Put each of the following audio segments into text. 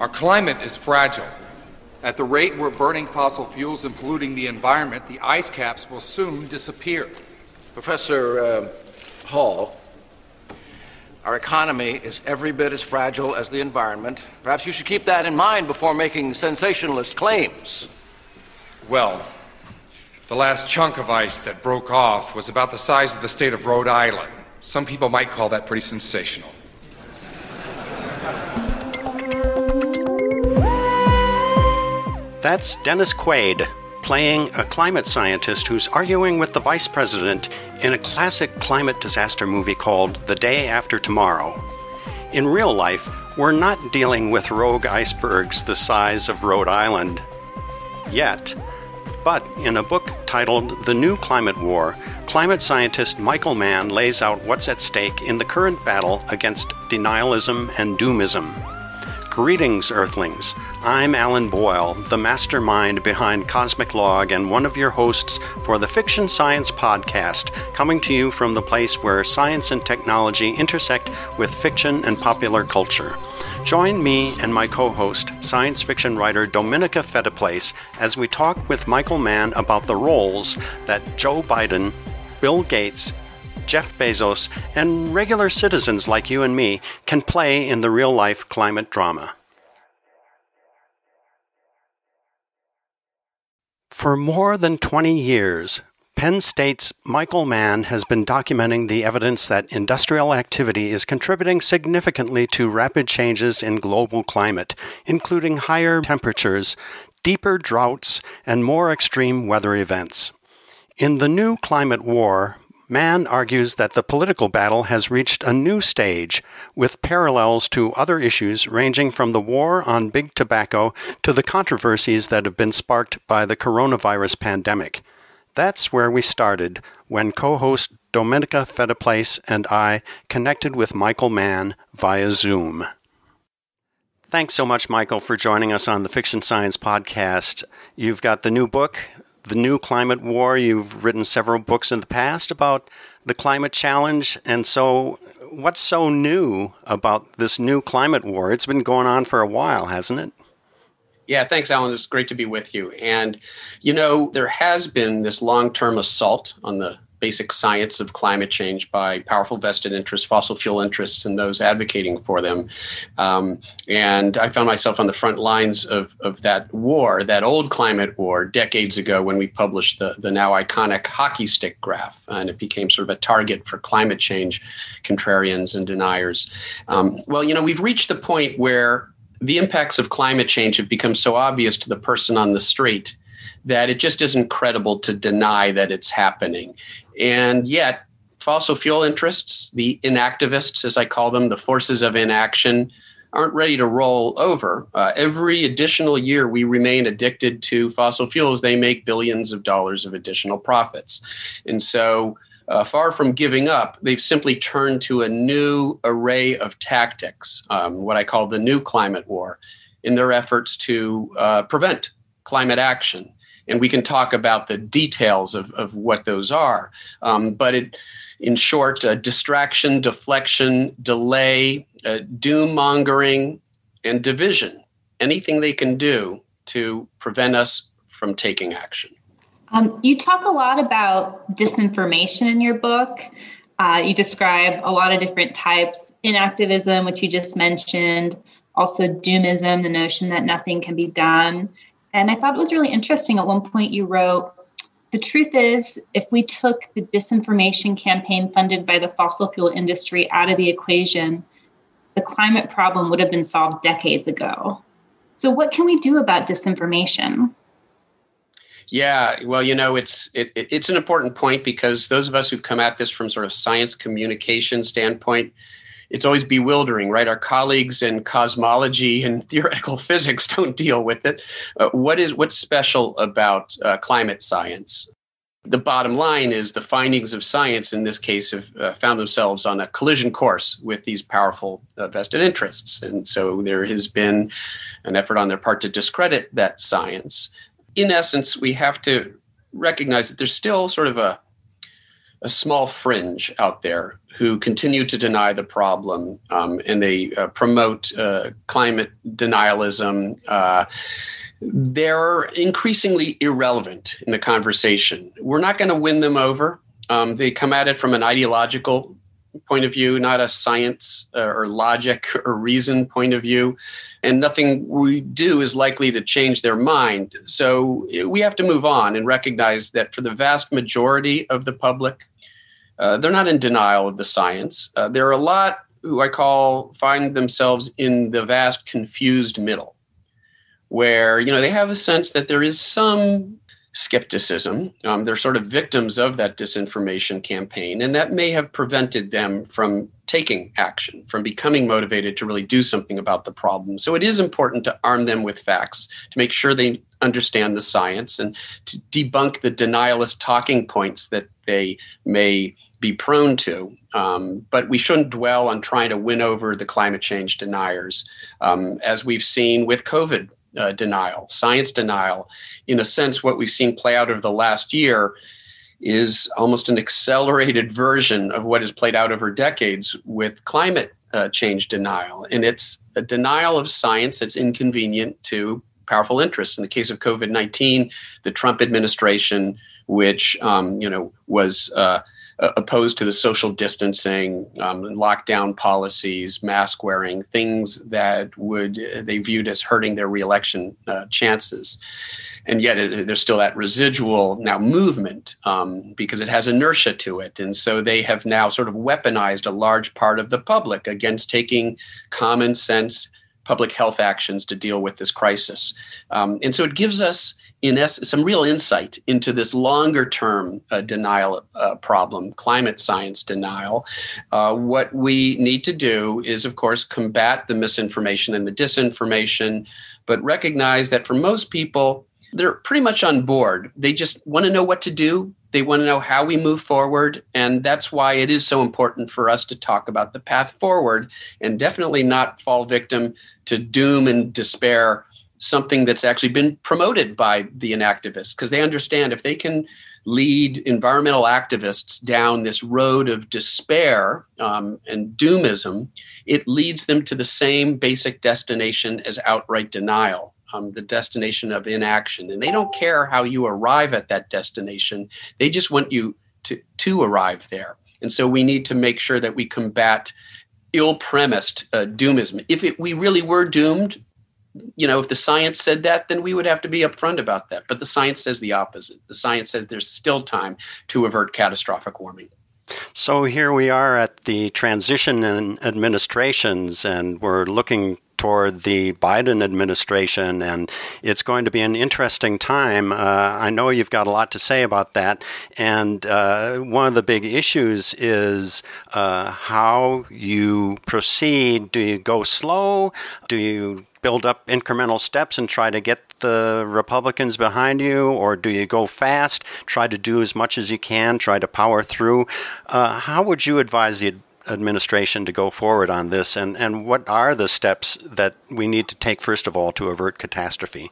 Our climate is fragile. At the rate we're burning fossil fuels and polluting the environment, the ice caps will soon disappear. Professor uh, Hall, our economy is every bit as fragile as the environment. Perhaps you should keep that in mind before making sensationalist claims. Well, the last chunk of ice that broke off was about the size of the state of Rhode Island. Some people might call that pretty sensational. That's Dennis Quaid playing a climate scientist who's arguing with the vice president in a classic climate disaster movie called The Day After Tomorrow. In real life, we're not dealing with rogue icebergs the size of Rhode Island yet. But in a book titled The New Climate War, climate scientist Michael Mann lays out what's at stake in the current battle against denialism and doomism. Greetings, Earthlings. I'm Alan Boyle, the mastermind behind Cosmic Log and one of your hosts for the Fiction Science Podcast, coming to you from the place where science and technology intersect with fiction and popular culture. Join me and my co host, science fiction writer Dominica Fettiplace, as we talk with Michael Mann about the roles that Joe Biden, Bill Gates, Jeff Bezos, and regular citizens like you and me can play in the real life climate drama. For more than 20 years, Penn State's Michael Mann has been documenting the evidence that industrial activity is contributing significantly to rapid changes in global climate, including higher temperatures, deeper droughts, and more extreme weather events. In the new climate war, Mann argues that the political battle has reached a new stage, with parallels to other issues ranging from the war on big tobacco to the controversies that have been sparked by the coronavirus pandemic. That's where we started when co host Dominica Fettiplace and I connected with Michael Mann via Zoom. Thanks so much, Michael, for joining us on the Fiction Science Podcast. You've got the new book, the new climate war. You've written several books in the past about the climate challenge. And so, what's so new about this new climate war? It's been going on for a while, hasn't it? Yeah, thanks, Alan. It's great to be with you. And, you know, there has been this long term assault on the basic science of climate change by powerful vested interests, fossil fuel interests, and those advocating for them. Um, and I found myself on the front lines of, of that war, that old climate war, decades ago when we published the, the now iconic hockey stick graph. And it became sort of a target for climate change contrarians and deniers. Um, well, you know, we've reached the point where the impacts of climate change have become so obvious to the person on the street that it just isn't credible to deny that it's happening. And yet, fossil fuel interests, the inactivists, as I call them, the forces of inaction, aren't ready to roll over. Uh, every additional year we remain addicted to fossil fuels, they make billions of dollars of additional profits. And so, uh, far from giving up, they've simply turned to a new array of tactics, um, what I call the new climate war, in their efforts to uh, prevent climate action and we can talk about the details of, of what those are. Um, but it, in short, uh, distraction, deflection, delay, uh, doom mongering, and division. Anything they can do to prevent us from taking action. Um, you talk a lot about disinformation in your book. Uh, you describe a lot of different types inactivism, which you just mentioned, also doomism, the notion that nothing can be done, and I thought it was really interesting. At one point, you wrote, The truth is, if we took the disinformation campaign funded by the fossil fuel industry out of the equation, the climate problem would have been solved decades ago. So, what can we do about disinformation? Yeah, well, you know, it's it, it's an important point because those of us who come at this from sort of science communication standpoint, it's always bewildering, right? Our colleagues in cosmology and theoretical physics don't deal with it. Uh, what is what's special about uh, climate science? The bottom line is the findings of science in this case have uh, found themselves on a collision course with these powerful uh, vested interests, and so there has been an effort on their part to discredit that science. In essence, we have to recognize that there's still sort of a a small fringe out there who continue to deny the problem um, and they uh, promote uh, climate denialism. Uh, they're increasingly irrelevant in the conversation. We're not going to win them over. Um, they come at it from an ideological point of view, not a science uh, or logic or reason point of view. And nothing we do is likely to change their mind. So we have to move on and recognize that for the vast majority of the public, uh, they're not in denial of the science. Uh, there are a lot who I call find themselves in the vast confused middle, where you know they have a sense that there is some skepticism. Um, they're sort of victims of that disinformation campaign, and that may have prevented them from taking action, from becoming motivated to really do something about the problem. So it is important to arm them with facts, to make sure they understand the science, and to debunk the denialist talking points that they may be prone to. Um, but we shouldn't dwell on trying to win over the climate change deniers, um, as we've seen with COVID uh, denial, science denial. In a sense, what we've seen play out over the last year is almost an accelerated version of what has played out over decades with climate uh, change denial. And it's a denial of science that's inconvenient to powerful interests. In the case of COVID 19, the Trump administration, which um, you know was uh, opposed to the social distancing, um, lockdown policies, mask wearing, things that would they viewed as hurting their reelection uh, chances. And yet, it, there's still that residual now movement um, because it has inertia to it. And so they have now sort of weaponized a large part of the public against taking common sense public health actions to deal with this crisis. Um, and so it gives us in essence, some real insight into this longer term uh, denial uh, problem, climate science denial. Uh, what we need to do is, of course, combat the misinformation and the disinformation, but recognize that for most people, they're pretty much on board. They just want to know what to do. They want to know how we move forward. And that's why it is so important for us to talk about the path forward and definitely not fall victim to doom and despair something that's actually been promoted by the inactivists because they understand if they can lead environmental activists down this road of despair um, and doomism, it leads them to the same basic destination as outright denial. Um, the destination of inaction. And they don't care how you arrive at that destination. They just want you to, to arrive there. And so we need to make sure that we combat ill premised uh, doomism. If it, we really were doomed, you know, if the science said that, then we would have to be upfront about that. But the science says the opposite. The science says there's still time to avert catastrophic warming. So here we are at the transition in administrations, and we're looking toward the Biden administration, and it's going to be an interesting time. Uh, I know you've got a lot to say about that, and uh, one of the big issues is uh, how you proceed. Do you go slow? Do you build up incremental steps and try to get the Republicans behind you, or do you go fast, try to do as much as you can, try to power through? Uh, how would you advise the administration to go forward on this, and, and what are the steps that we need to take, first of all, to avert catastrophe?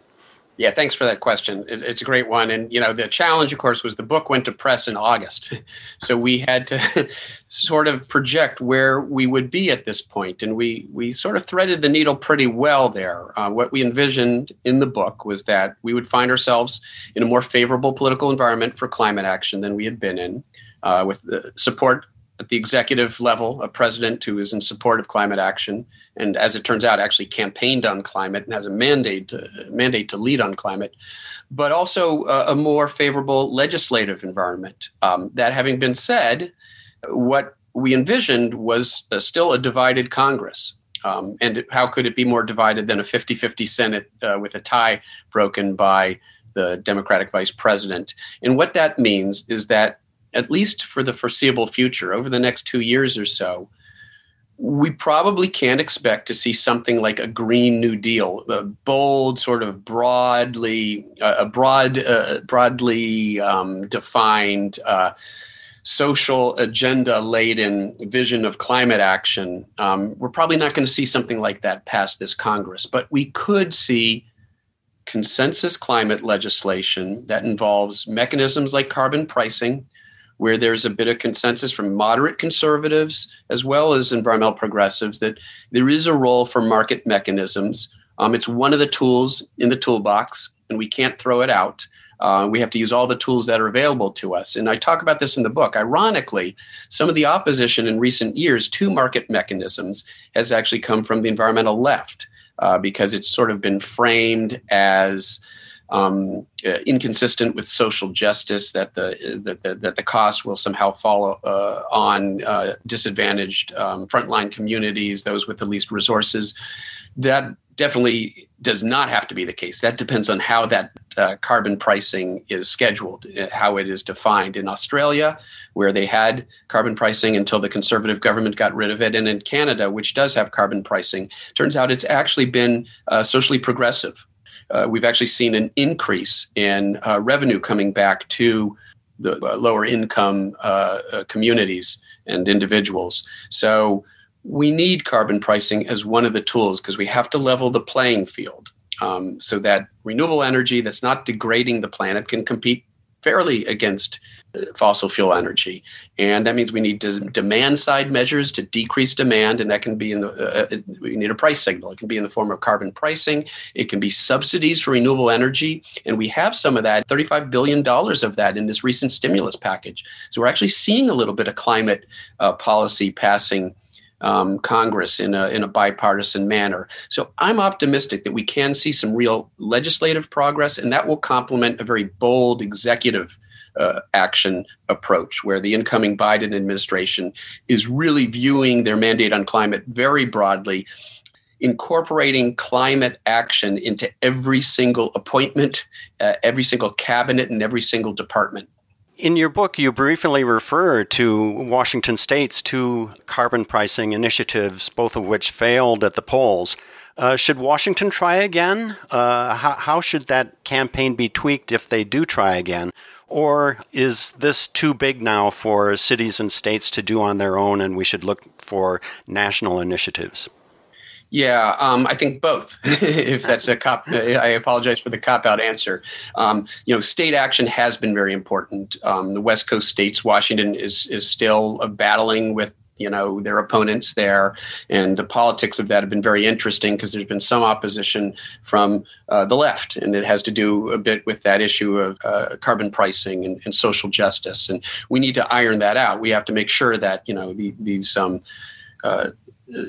Yeah, thanks for that question. It's a great one. And, you know, the challenge, of course, was the book went to press in August. so we had to sort of project where we would be at this. And we, we sort of threaded the needle pretty well there. Uh, what we envisioned in the book was that we would find ourselves in a more favorable political environment for climate action than we had been in, uh, with support at the executive level, a president who is in support of climate action, and as it turns out, actually campaigned on climate and has a mandate to, mandate to lead on climate, but also a, a more favorable legislative environment. Um, that having been said, what we envisioned was uh, still a divided Congress. Um, and how could it be more divided than a 50 50 Senate uh, with a tie broken by the Democratic vice president? And what that means is that at least for the foreseeable future, over the next two years or so, we probably can't expect to see something like a Green New Deal, a bold, sort of broadly, a broad, uh, broadly um, defined, uh, social agenda laden vision of climate action. Um, we're probably not going to see something like that pass this Congress, but we could see consensus climate legislation that involves mechanisms like carbon pricing where there's a bit of consensus from moderate conservatives as well as environmental progressives that there is a role for market mechanisms. Um, it's one of the tools in the toolbox, and we can't throw it out. Uh, we have to use all the tools that are available to us. And I talk about this in the book. Ironically, some of the opposition in recent years to market mechanisms has actually come from the environmental left uh, because it's sort of been framed as um, uh, inconsistent with social justice that the that the, that the cost will somehow fall uh, on uh, disadvantaged um, frontline communities, those with the least resources. That definitely does not have to be the case. That depends on how that uh, carbon pricing is scheduled, uh, how it is defined. In Australia, where they had carbon pricing until the conservative government got rid of it, and in Canada, which does have carbon pricing, turns out it's actually been uh, socially progressive uh, we've actually seen an increase in uh, revenue coming back to the uh, lower income uh, uh, communities and individuals. So we need carbon pricing as one of the tools because we have to level the playing field um, so that renewable energy that's not degrading the planet can compete fairly against fossil fuel energy. And that means we need demand side measures to decrease demand. And that can be in the, uh, uh, we need a price signal. It can be in the form of carbon pricing. It can be subsidies for renewable energy. And we have some of that, $35 billion of that in this recent stimulus package. So we're actually seeing a little bit of climate uh, policy passing um, Congress in a, in a bipartisan manner. So I'm optimistic that we can see some real legislative progress, and that will complement a very bold executive uh, action approach, where the incoming Biden administration is really viewing their mandate on climate very broadly, incorporating climate action into every single appointment, uh, every single cabinet, and every single department. In your book, you briefly refer to Washington state's two carbon pricing initiatives, both of which failed at the polls. Uh, should Washington try again? Uh, how, how should that campaign be tweaked if they do try again? Or is this too big now for cities and states to do on their own and we should look for national initiatives? Yeah, um, I think both. if that's a cop, I apologize for the cop out answer. Um, you know, state action has been very important. Um, the West Coast states, Washington is is still battling with you know their opponents there and the politics of that have been very interesting because there's been some opposition from uh, the left and it has to do a bit with that issue of uh, carbon pricing and, and, social justice and we need to iron that out we have to make sure that you know the, these um, uh,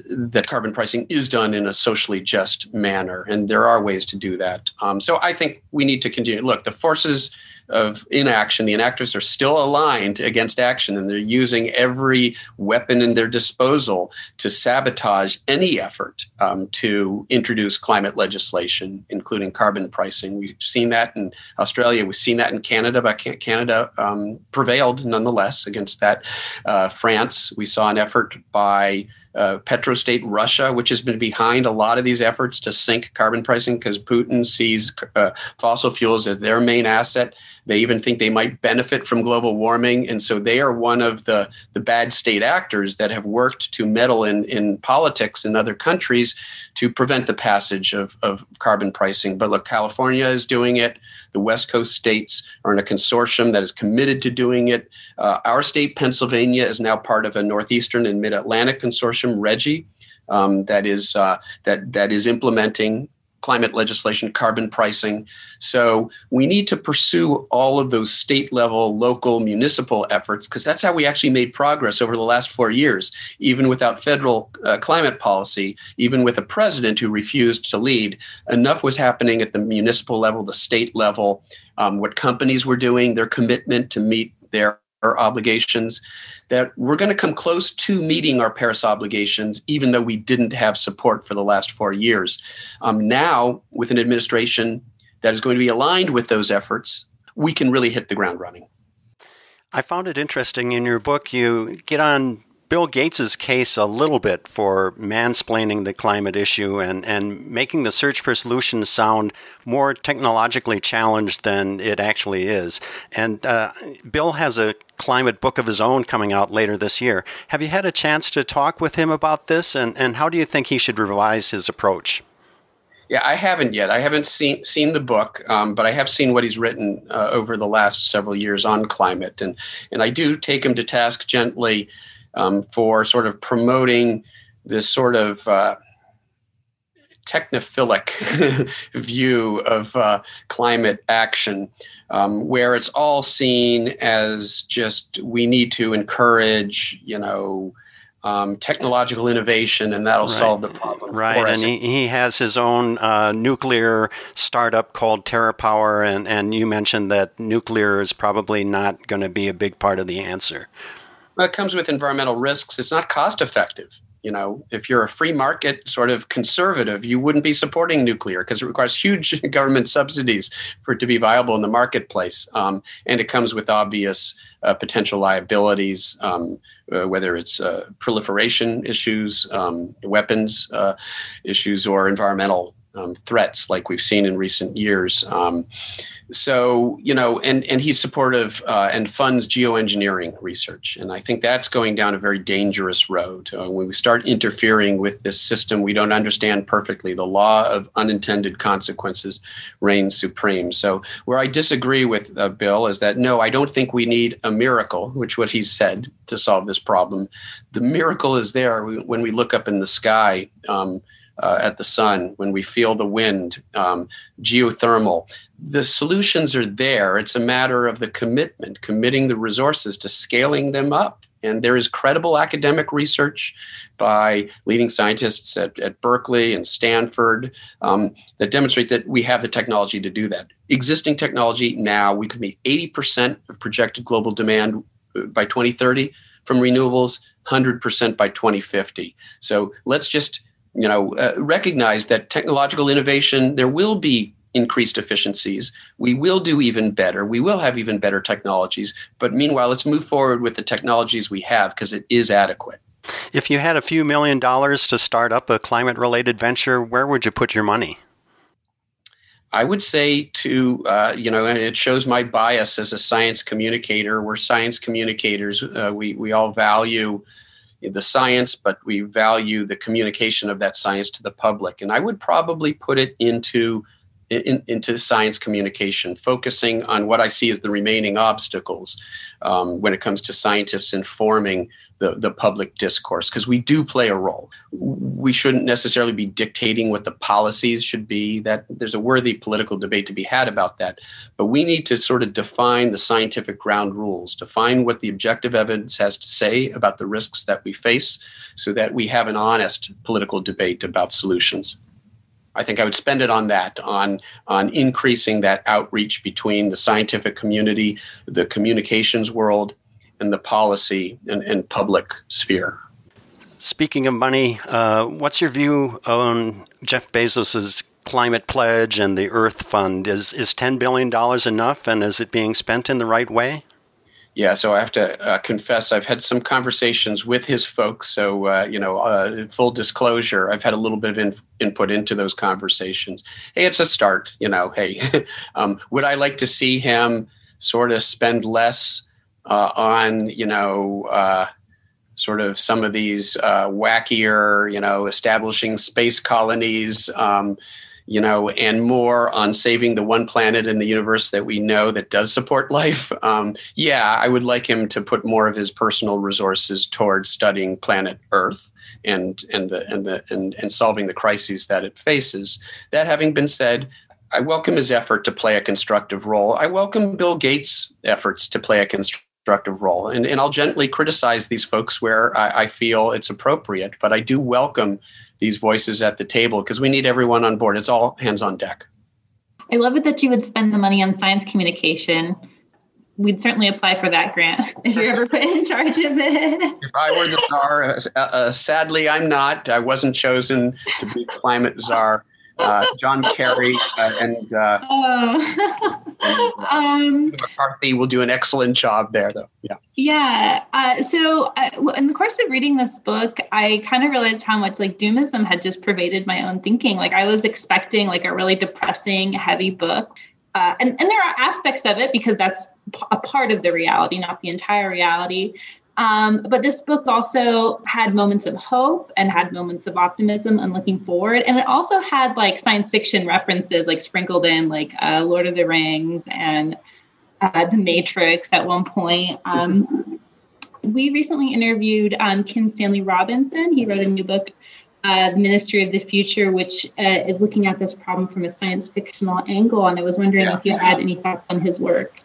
that carbon pricing is done in a socially just manner, and there are ways to do that. Um, so I think we need to continue. Look, the forces of inaction, the enactors are still aligned against action, and they're using every weapon in their disposal to sabotage any effort um, to introduce climate legislation, including carbon pricing. We've seen that in Australia. We've seen that in Canada, but Canada um, prevailed nonetheless against that. Uh, France, we saw an effort by uh, petrostate Russia, which has been behind a lot of these efforts to sink carbon pricing because Putin sees uh, fossil fuels as their main asset. They even think they might benefit from global warming. And so they are one of the, the bad state actors that have worked to meddle in, in politics in other countries to prevent the passage of, of carbon pricing. But look, California is doing it. The West Coast states are in a consortium that is committed to doing it. Uh, our state, Pennsylvania, is now part of a Northeastern and Mid Atlantic consortium, RGGI. Um, that is uh, that that is implementing climate legislation, carbon pricing. So we need to pursue all of those state level, local, municipal efforts because that's how we actually made progress over the last four years, even without federal uh, climate policy, even with a president who refused to lead. Enough was happening at the municipal level, the state level, um, what companies were doing, their commitment to meet their obligations that we're going to come close to meeting our Paris obligations, even though we didn't have support for the last four years. Um, now, with an administration that is going to be aligned with those efforts, we can really hit the ground running. I found it interesting in your book, you get on Bill Gates's case a little bit for mansplaining the climate issue and, and making the search for solutions sound more technologically challenged than it actually is. And uh, Bill has a climate book of his own coming out later this year. Have you had a chance to talk with him about this, and, and how do you think he should revise his approach? Yeah, I haven't yet. I haven't seen seen the book, um, but I have seen what he's written uh, over the last several years on climate, and and I do take him to task gently um, for sort of promoting this sort of uh, technophilic view of uh, climate action, um, where it's all seen as just we need to encourage, you know, um, technological innovation, and that'll right. solve the problem. Right, and he, he has his own uh, nuclear startup called TerraPower, and, and you mentioned that nuclear is probably not going to be a big part of the answer. It comes with environmental risks. It's not cost effective you know, if you're a free market sort of conservative, you wouldn't be supporting nuclear because it requires huge government subsidies for it to be viable in the marketplace. Um, and it comes with obvious uh, potential liabilities, um, uh, whether it's uh, proliferation issues, um, weapons uh, issues, or environmental um, threats like we've seen in recent years. Um, so you know, and and he's supportive uh, and funds geoengineering research, and I think that's going down a very dangerous road. Uh, when we start interfering with this system we don't understand perfectly, the law of unintended consequences reigns supreme. So where I disagree with uh, Bill is that no, I don't think we need a miracle, which what he said to solve this problem. The miracle is there when we look up in the sky. Um, uh, at the sun, when we feel the wind, um, geothermal. The solutions are there. It's a matter of the commitment, committing the resources to scaling them up. And there is credible academic research by leading scientists at, at Berkeley and Stanford um, that demonstrate that we have the technology to do that. Existing technology now, we can meet 80% of projected global demand uh, by 2030 from renewables, 100% by 2050. So let's just you know, uh, recognize that technological innovation, there will be increased efficiencies. We will do even better. We will have even better technologies. But meanwhile, let's move forward with the technologies we have because it is adequate. If you had a few million dollars to start up a climate related venture, where would you put your money? I would say to, uh, you know, and it shows my bias as a science communicator. We're science communicators. Uh, we, we all value the science, but we value the communication of that science to the public. And I would probably put it into in, into science communication, focusing on what I see as the remaining obstacles um, when it comes to scientists informing the, the public discourse, because we do play a role. We shouldn't necessarily be dictating what the policies should be. That there's a worthy political debate to be had about that, but we need to sort of define the scientific ground rules, define what the objective evidence has to say about the risks that we face, so that we have an honest political debate about solutions. I think I would spend it on that, on on increasing that outreach between the scientific community, the communications world, and the policy and, and public sphere. Speaking of money, uh, what's your view on Jeff Bezos's climate pledge and the Earth Fund? Is is ten billion dollars enough, and is it being spent in the right way? Yeah, so I have to uh, confess, I've had some conversations with his folks. So, uh, you know, uh, full disclosure, I've had a little bit of in- input into those conversations. Hey, it's a start, you know. Hey, um, would I like to see him sort of spend less uh, on, you know, uh, sort of some of these uh, wackier, you know, establishing space colonies? Um, you know, and more on saving the one planet in the universe that we know that does support life. Um, yeah, I would like him to put more of his personal resources towards studying planet Earth and and the and the and, and solving the crises that it faces. That having been said, I welcome his effort to play a constructive role. I welcome Bill Gates' efforts to play a constructive role. And, and I'll gently criticize these folks where I, I feel it's appropriate, but I do welcome these voices at the table because we need everyone on board. It's all hands on deck. I love it that you would spend the money on science communication. We'd certainly apply for that grant if you're ever put in charge of it. If I were the czar, uh, uh, sadly, I'm not. I wasn't chosen to be climate czar uh, John Kerry uh, and, uh, oh. and uh, um, McCarthy will do an excellent job there, though. Yeah. Yeah. Uh, so uh, in the course of reading this book, I kind of realized how much like doomism had just pervaded my own thinking. Like I was expecting like a really depressing, heavy book. and, and there are aspects of it because that's a part of the reality, not the entire reality. Um, but this book also had moments of hope and had moments of optimism and looking forward. And it also had like science fiction references like sprinkled in, like uh, Lord of the Rings and uh, The Matrix at one point. Um, we recently interviewed um, Kim Stanley Robinson. He wrote a new book, uh, The Ministry of the Future, which uh, is looking at this problem from a science fictional angle. And I was wondering yeah. if you had any thoughts on his work.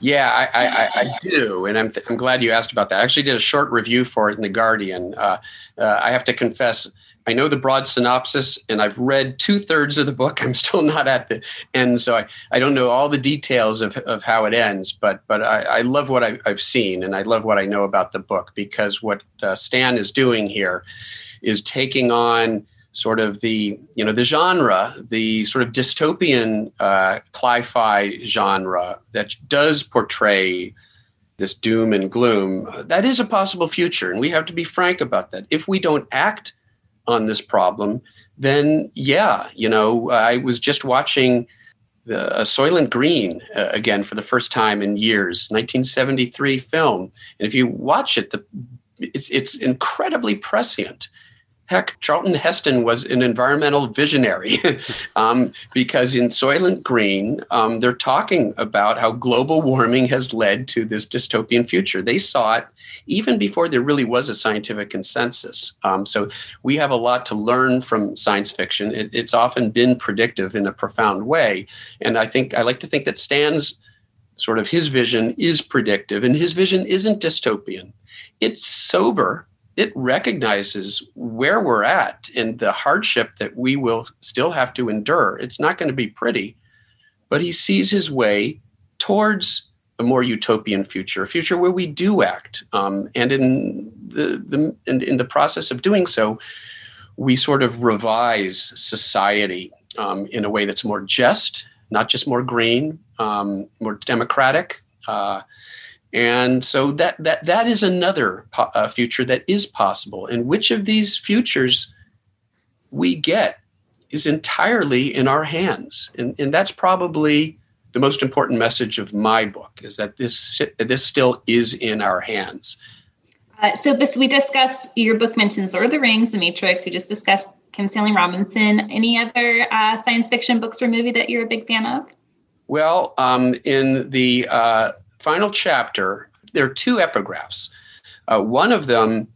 Yeah, I, I, I do, and I'm, th- I'm glad you asked about that. I actually did a short review for it in the Guardian. Uh, uh, I have to confess, I know the broad synopsis, and I've read two thirds of the book. I'm still not at the end, so I, I don't know all the details of, of how it ends. But but I, I love what I, have seen, and I love what I know about the book because what uh, Stan is doing here is taking on sort of the you know the genre, the sort of dystopian uh, cli-fi genre that does portray this doom and gloom. That is a possible future, and we have to be frank about that. If we don't act on this problem, then yeah, you know, I was just watching the uh, Soylent Green uh, again for the first time in years, 1973 film, and if you watch it, the it's it's incredibly prescient Heck, Charlton Heston was an environmental visionary um, because in Soylent Green, um, they're talking about how global warming has led to this dystopian future. They saw it even before there really was a scientific consensus. Um, so we have a lot to learn from science fiction. It, it's often been predictive in a profound way. And I think I like to think that Stan's sort of his vision is predictive and his vision isn't dystopian. It's sober it recognizes where we're at and the hardship that we will still have to endure. It's not going to be pretty, but he sees his way towards a more utopian future, a future where we do act. Um, and in the, the in, in, the process of doing so, we sort of revise society um, in a way that's more just, not just more green, um, more democratic. Uh, and so that that that is another po- uh, future that is possible. And which of these futures we get is entirely in our hands. And, and that's probably the most important message of my book is that this this still is in our hands. Uh, so this, we discussed your book mentions Lord of the Rings, The Matrix. We just discussed Kim Stanley Robinson. Any other uh, science fiction books or movie that you're a big fan of? Well, um, in the uh, final chapter, there are two epigraphs. Uh, one of them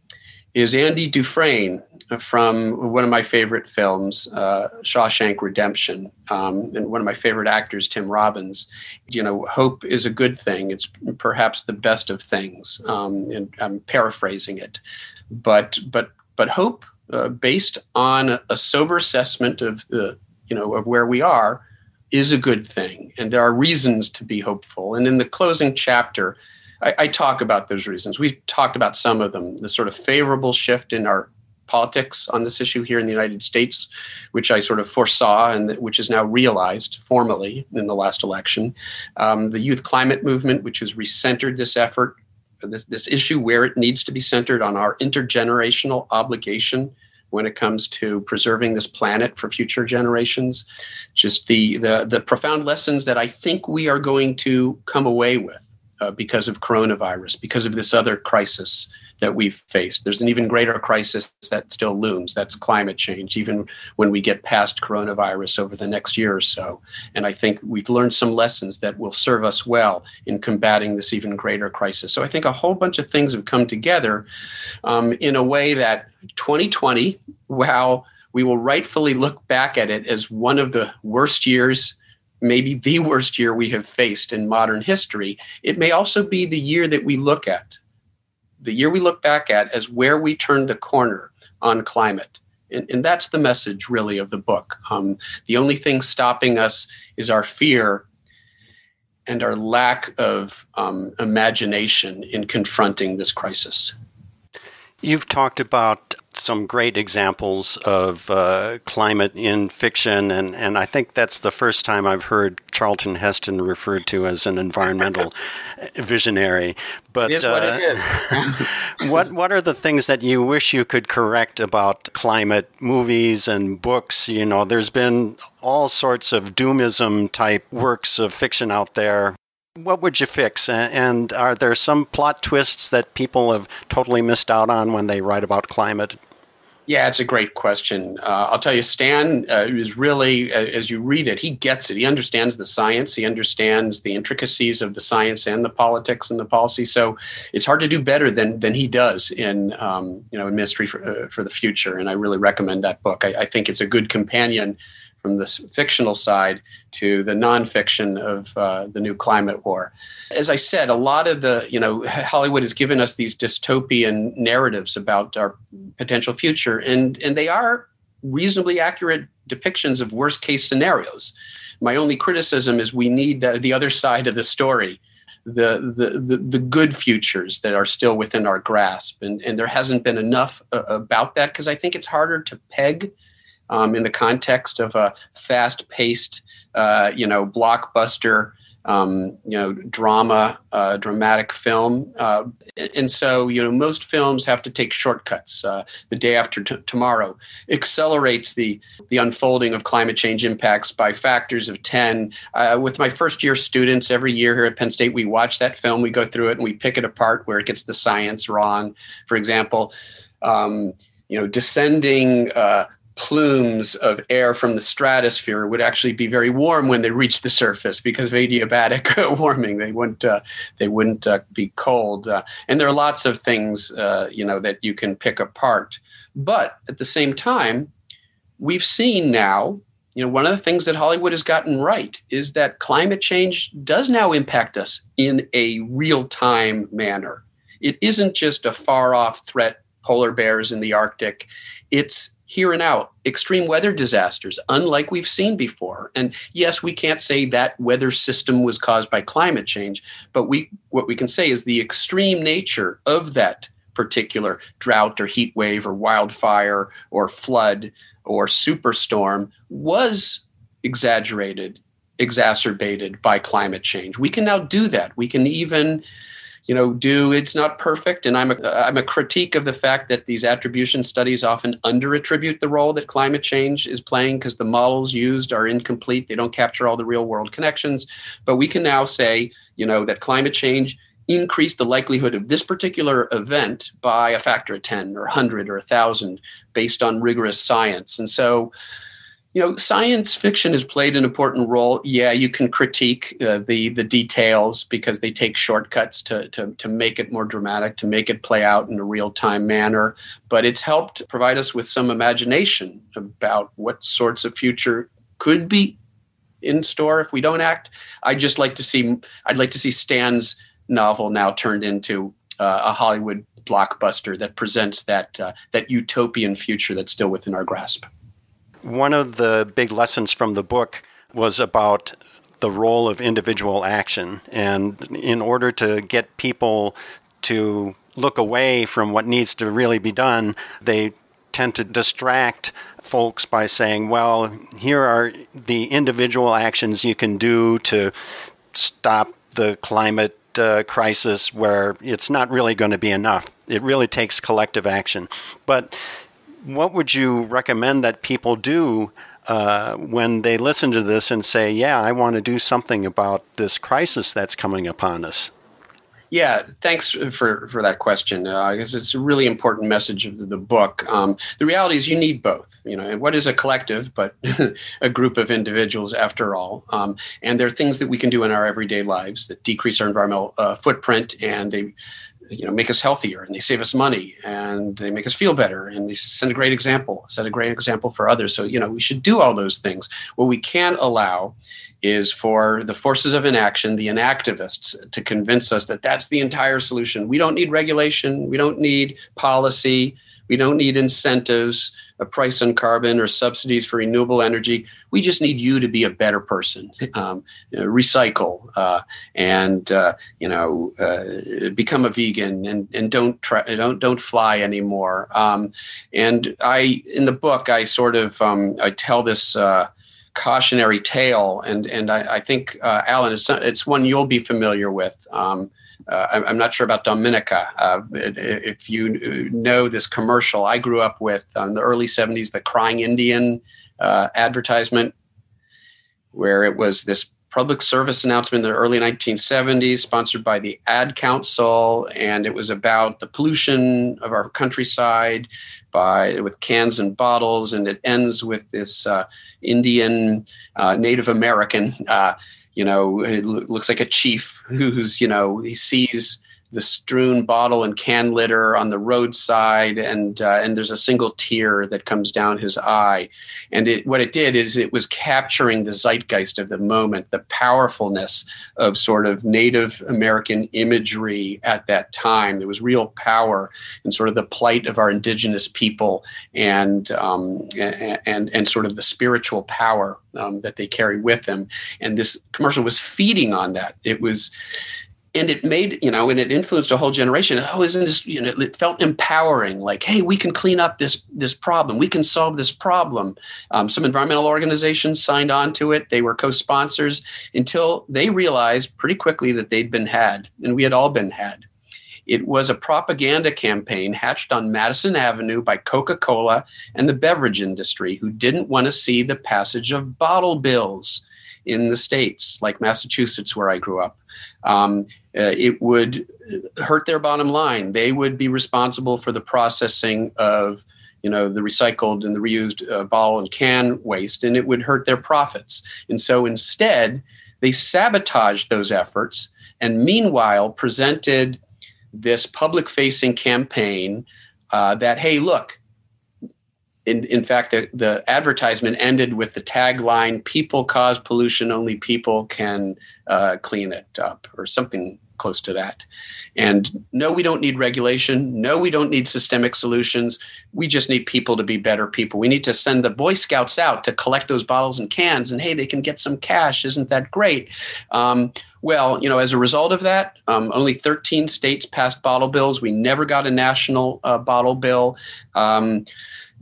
is Andy Dufresne from one of my favorite films, uh, Shawshank Redemption, um, and one of my favorite actors, Tim Robbins. You know, hope is a good thing. It's perhaps the best of things, um, and I'm paraphrasing it, but but but hope uh, based on a sober assessment of the you know of where we are is a good thing, and there are reasons to be hopeful. And in the closing chapter, I, I talk about those reasons. We've talked about some of them. The sort of favorable shift in our politics on this issue here in the United States, which I sort of foresaw and which is now realized formally in the last election. Um, the youth climate movement, which has recentered this effort, this, this issue where it needs to be centered on our intergenerational obligation when it comes to preserving this planet for future generations. Just the the, the profound lessons that I think we are going to come away with uh, because of coronavirus, because of this other crisis that we've faced. There's an even greater crisis that still looms. That's climate change, even when we get past coronavirus over the next year or so. And I think we've learned some lessons that will serve us well in combating this even greater crisis. So I think a whole bunch of things have come together um, in a way that 2020, while we will rightfully look back at it as one of the worst years maybe the worst year we have faced in modern history, it may also be the year that we look at the year we look back at as where we turned the corner on climate. And, and that's the message, really, of the book. Um, the only thing stopping us is our fear and our lack of um, imagination in confronting this crisis. You've talked about some great examples of uh, climate in fiction, and, and I think that's the first time I've heard Charlton Heston referred to as an environmental visionary. But it what, uh, is. what what are the things that you wish you could correct about climate movies and books? You know, there's been all sorts of doomism type works of fiction out there What would you fix? And are there some plot twists that people have totally missed out on when they write about climate? Yeah, it's a great question. Uh, I'll tell you, Stan uh, is really, uh, as you read it, he gets it. He understands the science. He understands the intricacies of the science and the politics and the policy. So it's hard to do better than than he does in, um, you know, in Ministry for, uh, for the Future. And I really recommend that book. I, I think it's a good companion from the fictional side to the nonfiction of uh, the new climate war. As I said, a lot of the, you know, Hollywood has given us these dystopian narratives about our potential future, and, and they are reasonably accurate depictions of worst case scenarios. My only criticism is we need the, the other side of the story. The, the, the, the, good futures that are still within our grasp. And, and there hasn't been enough uh, about that because I think it's harder to peg um, in the context of a fast-paced, uh, you know, blockbuster, um, you know, drama, uh, dramatic film. Uh, and so, you know, most films have to take shortcuts. Uh, the day after t- tomorrow accelerates the the unfolding of climate change impacts by factors of ten. Uh, with my first year students, every year here at Penn State, we watch that film, we go through it, and we pick it apart where it gets the science wrong. For example. Um, you know, descending uh, plumes of air from the stratosphere would actually be very warm when they reach the surface because of adiabatic warming. They wouldn't uh, they wouldn't uh, be cold. Uh, and there are lots of things uh, you know that you can pick apart. But at the same time, we've seen now. You know, one of the things that Hollywood has gotten right is that climate change does now impact us in a real time manner. It isn't just a far off threat polar bears in the Arctic. It's here and out extreme weather disasters, unlike we've seen before. And yes, we can't say that weather system was caused by climate change, but we what we can say is the extreme nature of that particular drought or heat wave or wildfire or flood or superstorm was exaggerated, exacerbated by climate change. We can now do that. We can even you know do it's not perfect. And i'm a, i'm a critique of the fact that these attribution studies often under attribute the role that climate change is playing because the models used are incomplete. They don't capture all the real world connections. But we can now say you know that climate change increased the likelihood of this particular event by a factor of 10 or 100 or 1000 based on rigorous science. And so you know, science fiction has played an important role. Yeah, you can critique uh, the the details because they take shortcuts to, to to make it more dramatic, to make it play out in a real time manner. But it's helped provide us with some imagination about what sorts of future could be in store if we don't act. I'd just like to see. I'd like to see Stan's novel now turned into uh, a Hollywood blockbuster that presents that uh, that utopian future that's still within our grasp one of the big lessons from the book was about the role of individual action. And in order to get people to look away from what needs to really be done, they tend to distract folks by saying, well, here are the individual actions you can do to stop the climate uh, crisis where it's not really going to be enough. It really takes collective action. But what would you recommend that people do uh, when they listen to this and say, "Yeah, I want to do something about this crisis that's coming upon us"? Yeah, thanks for, for that question. Uh, I guess it's a really important message of the, the book. Um, the reality is, you need both. You know, and what is a collective, but a group of individuals, after all. Um, and there are things that we can do in our everyday lives that decrease our environmental uh, footprint, and they you know make us healthier and they save us money and they make us feel better and they send a great example set a great example for others. So you know we should do all those things. What we can't allow is for the forces of inaction the inactivists to convince us that that's the entire solution. We don't need regulation. We don't need policy we don't need incentives, a price on carbon, or subsidies for renewable energy. We just need you to be a better person, um, recycle, uh, and uh, you know, uh, become a vegan, and and don't try, don't don't fly anymore. Um, and I, in the book, I sort of um, I tell this uh, cautionary tale, and and I, I think uh, Alan, it's it's one you'll be familiar with. Um, uh, I'm not sure about Dominica. Uh, if you know this commercial, I grew up with uh, in the early 70s the Crying Indian uh, advertisement, where it was this public service announcement in the early 1970s, sponsored by the Ad Council, and it was about the pollution of our countryside by with cans and bottles, and it ends with this uh, Indian uh, Native American. You know, it looks like a chief who's you know he sees the strewn bottle and can litter on the roadside, and uh, and there's a single tear that comes down his eye. And it, what it did is it was capturing the zeitgeist of the moment, the powerfulness of sort of Native American imagery at that time. There was real power in sort of the plight of our indigenous people and um, and, and and sort of the spiritual power um, that they carry with them. And this commercial was feeding on that. It was and it made you know and it influenced a whole generation. Oh isn't this you know it felt empowering. Like hey we can clean up this this problem. We can solve this problem. Um, some environmental organizations signed on to it. They were co-sponsors until they realized pretty quickly that they'd been had and we had all been had. It was a propaganda campaign hatched on Madison Avenue by Coca Cola and the beverage industry, who didn't want to see the passage of bottle bills in the states, like Massachusetts, where I grew up. Um, uh, it would hurt their bottom line. They would be responsible for the processing of you know the recycled and the reused uh, bottle and can waste and it would hurt their profits and so instead they sabotaged those efforts and meanwhile presented this public facing campaign uh, that hey look in, in fact, the, the advertisement ended with the tagline People cause pollution, only people can uh, clean it up, or something close to that. And no, we don't need regulation. No, we don't need systemic solutions. We just need people to be better people. We need to send the Boy Scouts out to collect those bottles and cans, and hey, they can get some cash. Isn't that great? Um, well, you know, as a result of that, um, only 13 states passed bottle bills. We never got a national uh, bottle bill. Um,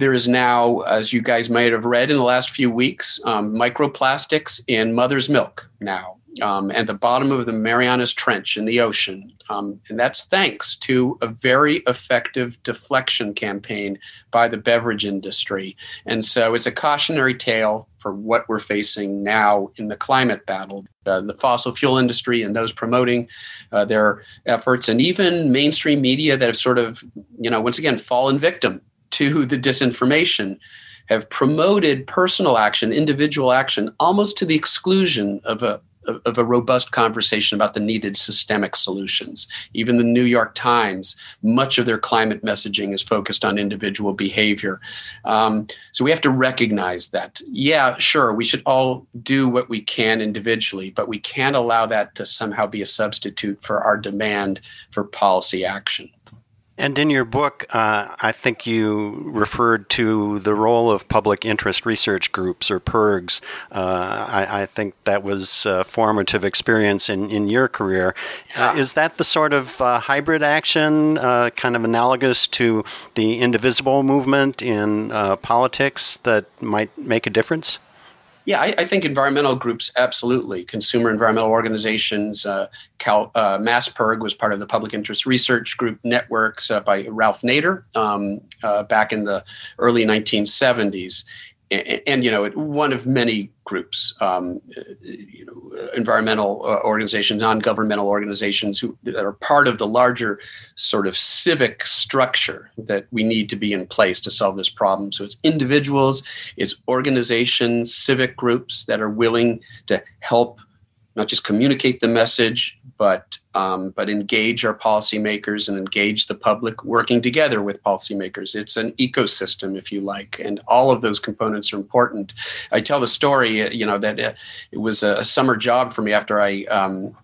there is now, as you guys might have read in the last few weeks, um, microplastics in mother's milk now. Um, and the bottom of the Marianas Trench in the ocean. Um, and that's thanks to a very effective deflection campaign by the beverage industry. And so it's a cautionary tale for what we're facing now in the climate battle. Uh, the fossil fuel industry and those promoting uh, their efforts, and even mainstream media that have sort of, you know, once again, fallen victim to the disinformation have promoted personal action, individual action, almost to the exclusion of a of a robust conversation about the needed systemic solutions. Even the New York Times, much of their climate messaging is focused on individual behavior. Um, so we have to recognize that. Yeah, sure, we should all do what we can individually, but we can't allow that to somehow be a substitute for our demand for policy action. And in your book, uh, I think you referred to the role of public interest research groups or PIRGs. Uh, I, I, think that was a formative experience in, in your career. Uh, is that the sort of uh, hybrid action, uh, kind of analogous to the indivisible movement in uh, politics, that might make a difference? Yeah, I, I, think environmental groups absolutely. Consumer environmental organizations, uh, Cal, uh, MassPIRG was part of the Public Interest Research Group network set up by Ralph Nader um, uh, back in the early 1970s and, and, you know, one of many groups, um, you know, environmental uh, organizations, non-governmental organizations who that are part of the larger sort of civic structure that we need to be in place to solve this problem. So it's individuals, it's organizations, civic groups that are willing to help not just communicate the message, but um, but engage our policymakers and engage the public working together with policymakers. It's an ecosystem, if you like, and all of those components are important. I tell the story, you know, that uh, it was a summer job for me after I um,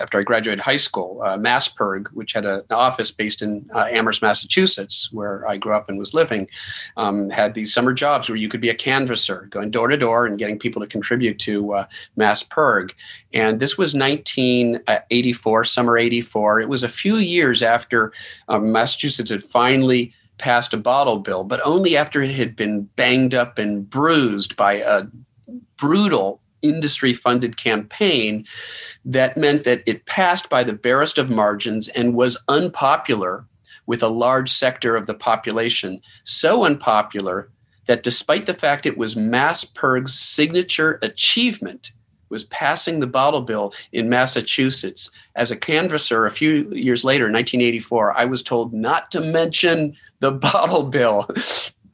after I graduated high school, uh, MassPIRG, which had a, an office based in uh, Amherst, Massachusetts, where I grew up and was living, um, had these summer jobs where you could be a canvasser, going door to door and getting people to contribute to uh, MassPIRG. And this was 1984, summer 84. It was a few years after um, Massachusetts had finally passed a bottle bill, but only after it had been banged up and bruised by a brutal industry funded campaign that meant that it passed by the barest of margins and was unpopular with a large sector of the population. So unpopular that despite the fact it was MassPIRG's signature achievement, was passing the bottle bill in Massachusetts. As a canvasser, a few years later, 1984, I was told not to mention the bottle bill,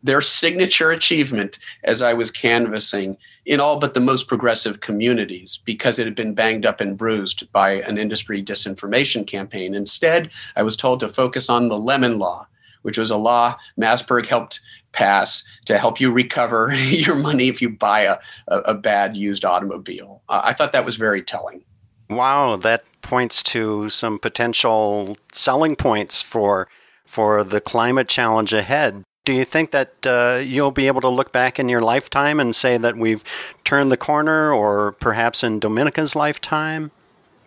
their signature achievement as I was canvassing in all but the most progressive communities because it had been banged up and bruised by an industry disinformation campaign. Instead, I was told to focus on the Lemon Law, which was a law MassPIRG helped pass to help you recover your money if you buy a, a, a bad used automobile. Uh, I thought that was very telling. Wow, that points to some potential selling points for for the climate challenge ahead. Do you think that uh, you'll be able to look back in your lifetime and say that we've turned the corner, or perhaps in Dominica's lifetime?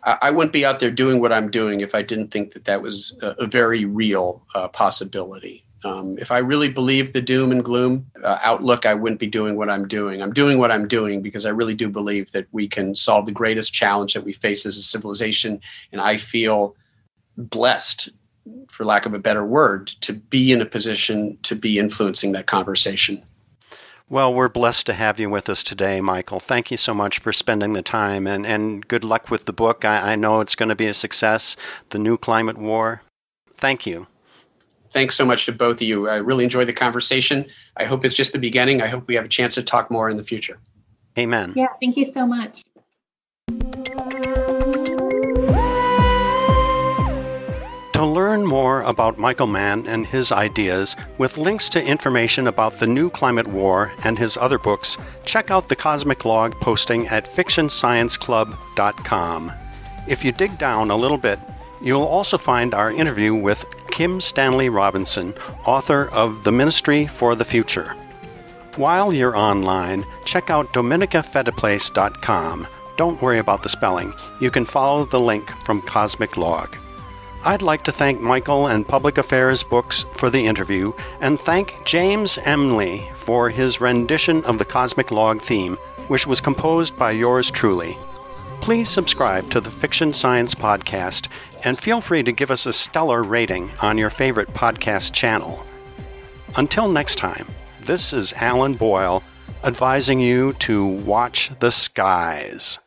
I wouldn't be out there doing what I'm doing if I didn't think that that was a, a very real uh, possibility. Um, if I really believed the doom and gloom uh, outlook, I wouldn't be doing what I'm doing. I'm doing what I'm doing because I really do believe that we can solve the greatest challenge that we face as a civilization. And I feel blessed, for lack of a better word, to be in a position to be influencing that conversation. Well, we're blessed to have you with us today, Michael. Thank you so much for spending the time and, and good luck with the book. I, I know it's going to be a success, The New Climate War. Thank you thanks so much to both of you. I really enjoyed the conversation. I hope it's just the beginning. I hope we have a chance to talk more in the future. Amen. Yeah, thank you so much. To learn more about Michael Mann and his ideas, with links to information about the new climate war and his other books, check out the Cosmic Log posting at fictionscienceclub.com. If you dig down a little bit, You'll also find our interview with Kim Stanley Robinson, author of The Ministry for the Future. While you're online, check out dominicaphetteplace.com. Don't worry about the spelling. You can follow the link from Cosmic Log. I'd like to thank Michael and Public Affairs Books for the interview, and thank James Emley for his rendition of the Cosmic Log theme, which was composed by yours truly. Please subscribe to the Fiction Science Podcast and feel free to give us a stellar rating on your favorite podcast channel. Until next time, this is Alan Boyle advising you to watch the skies.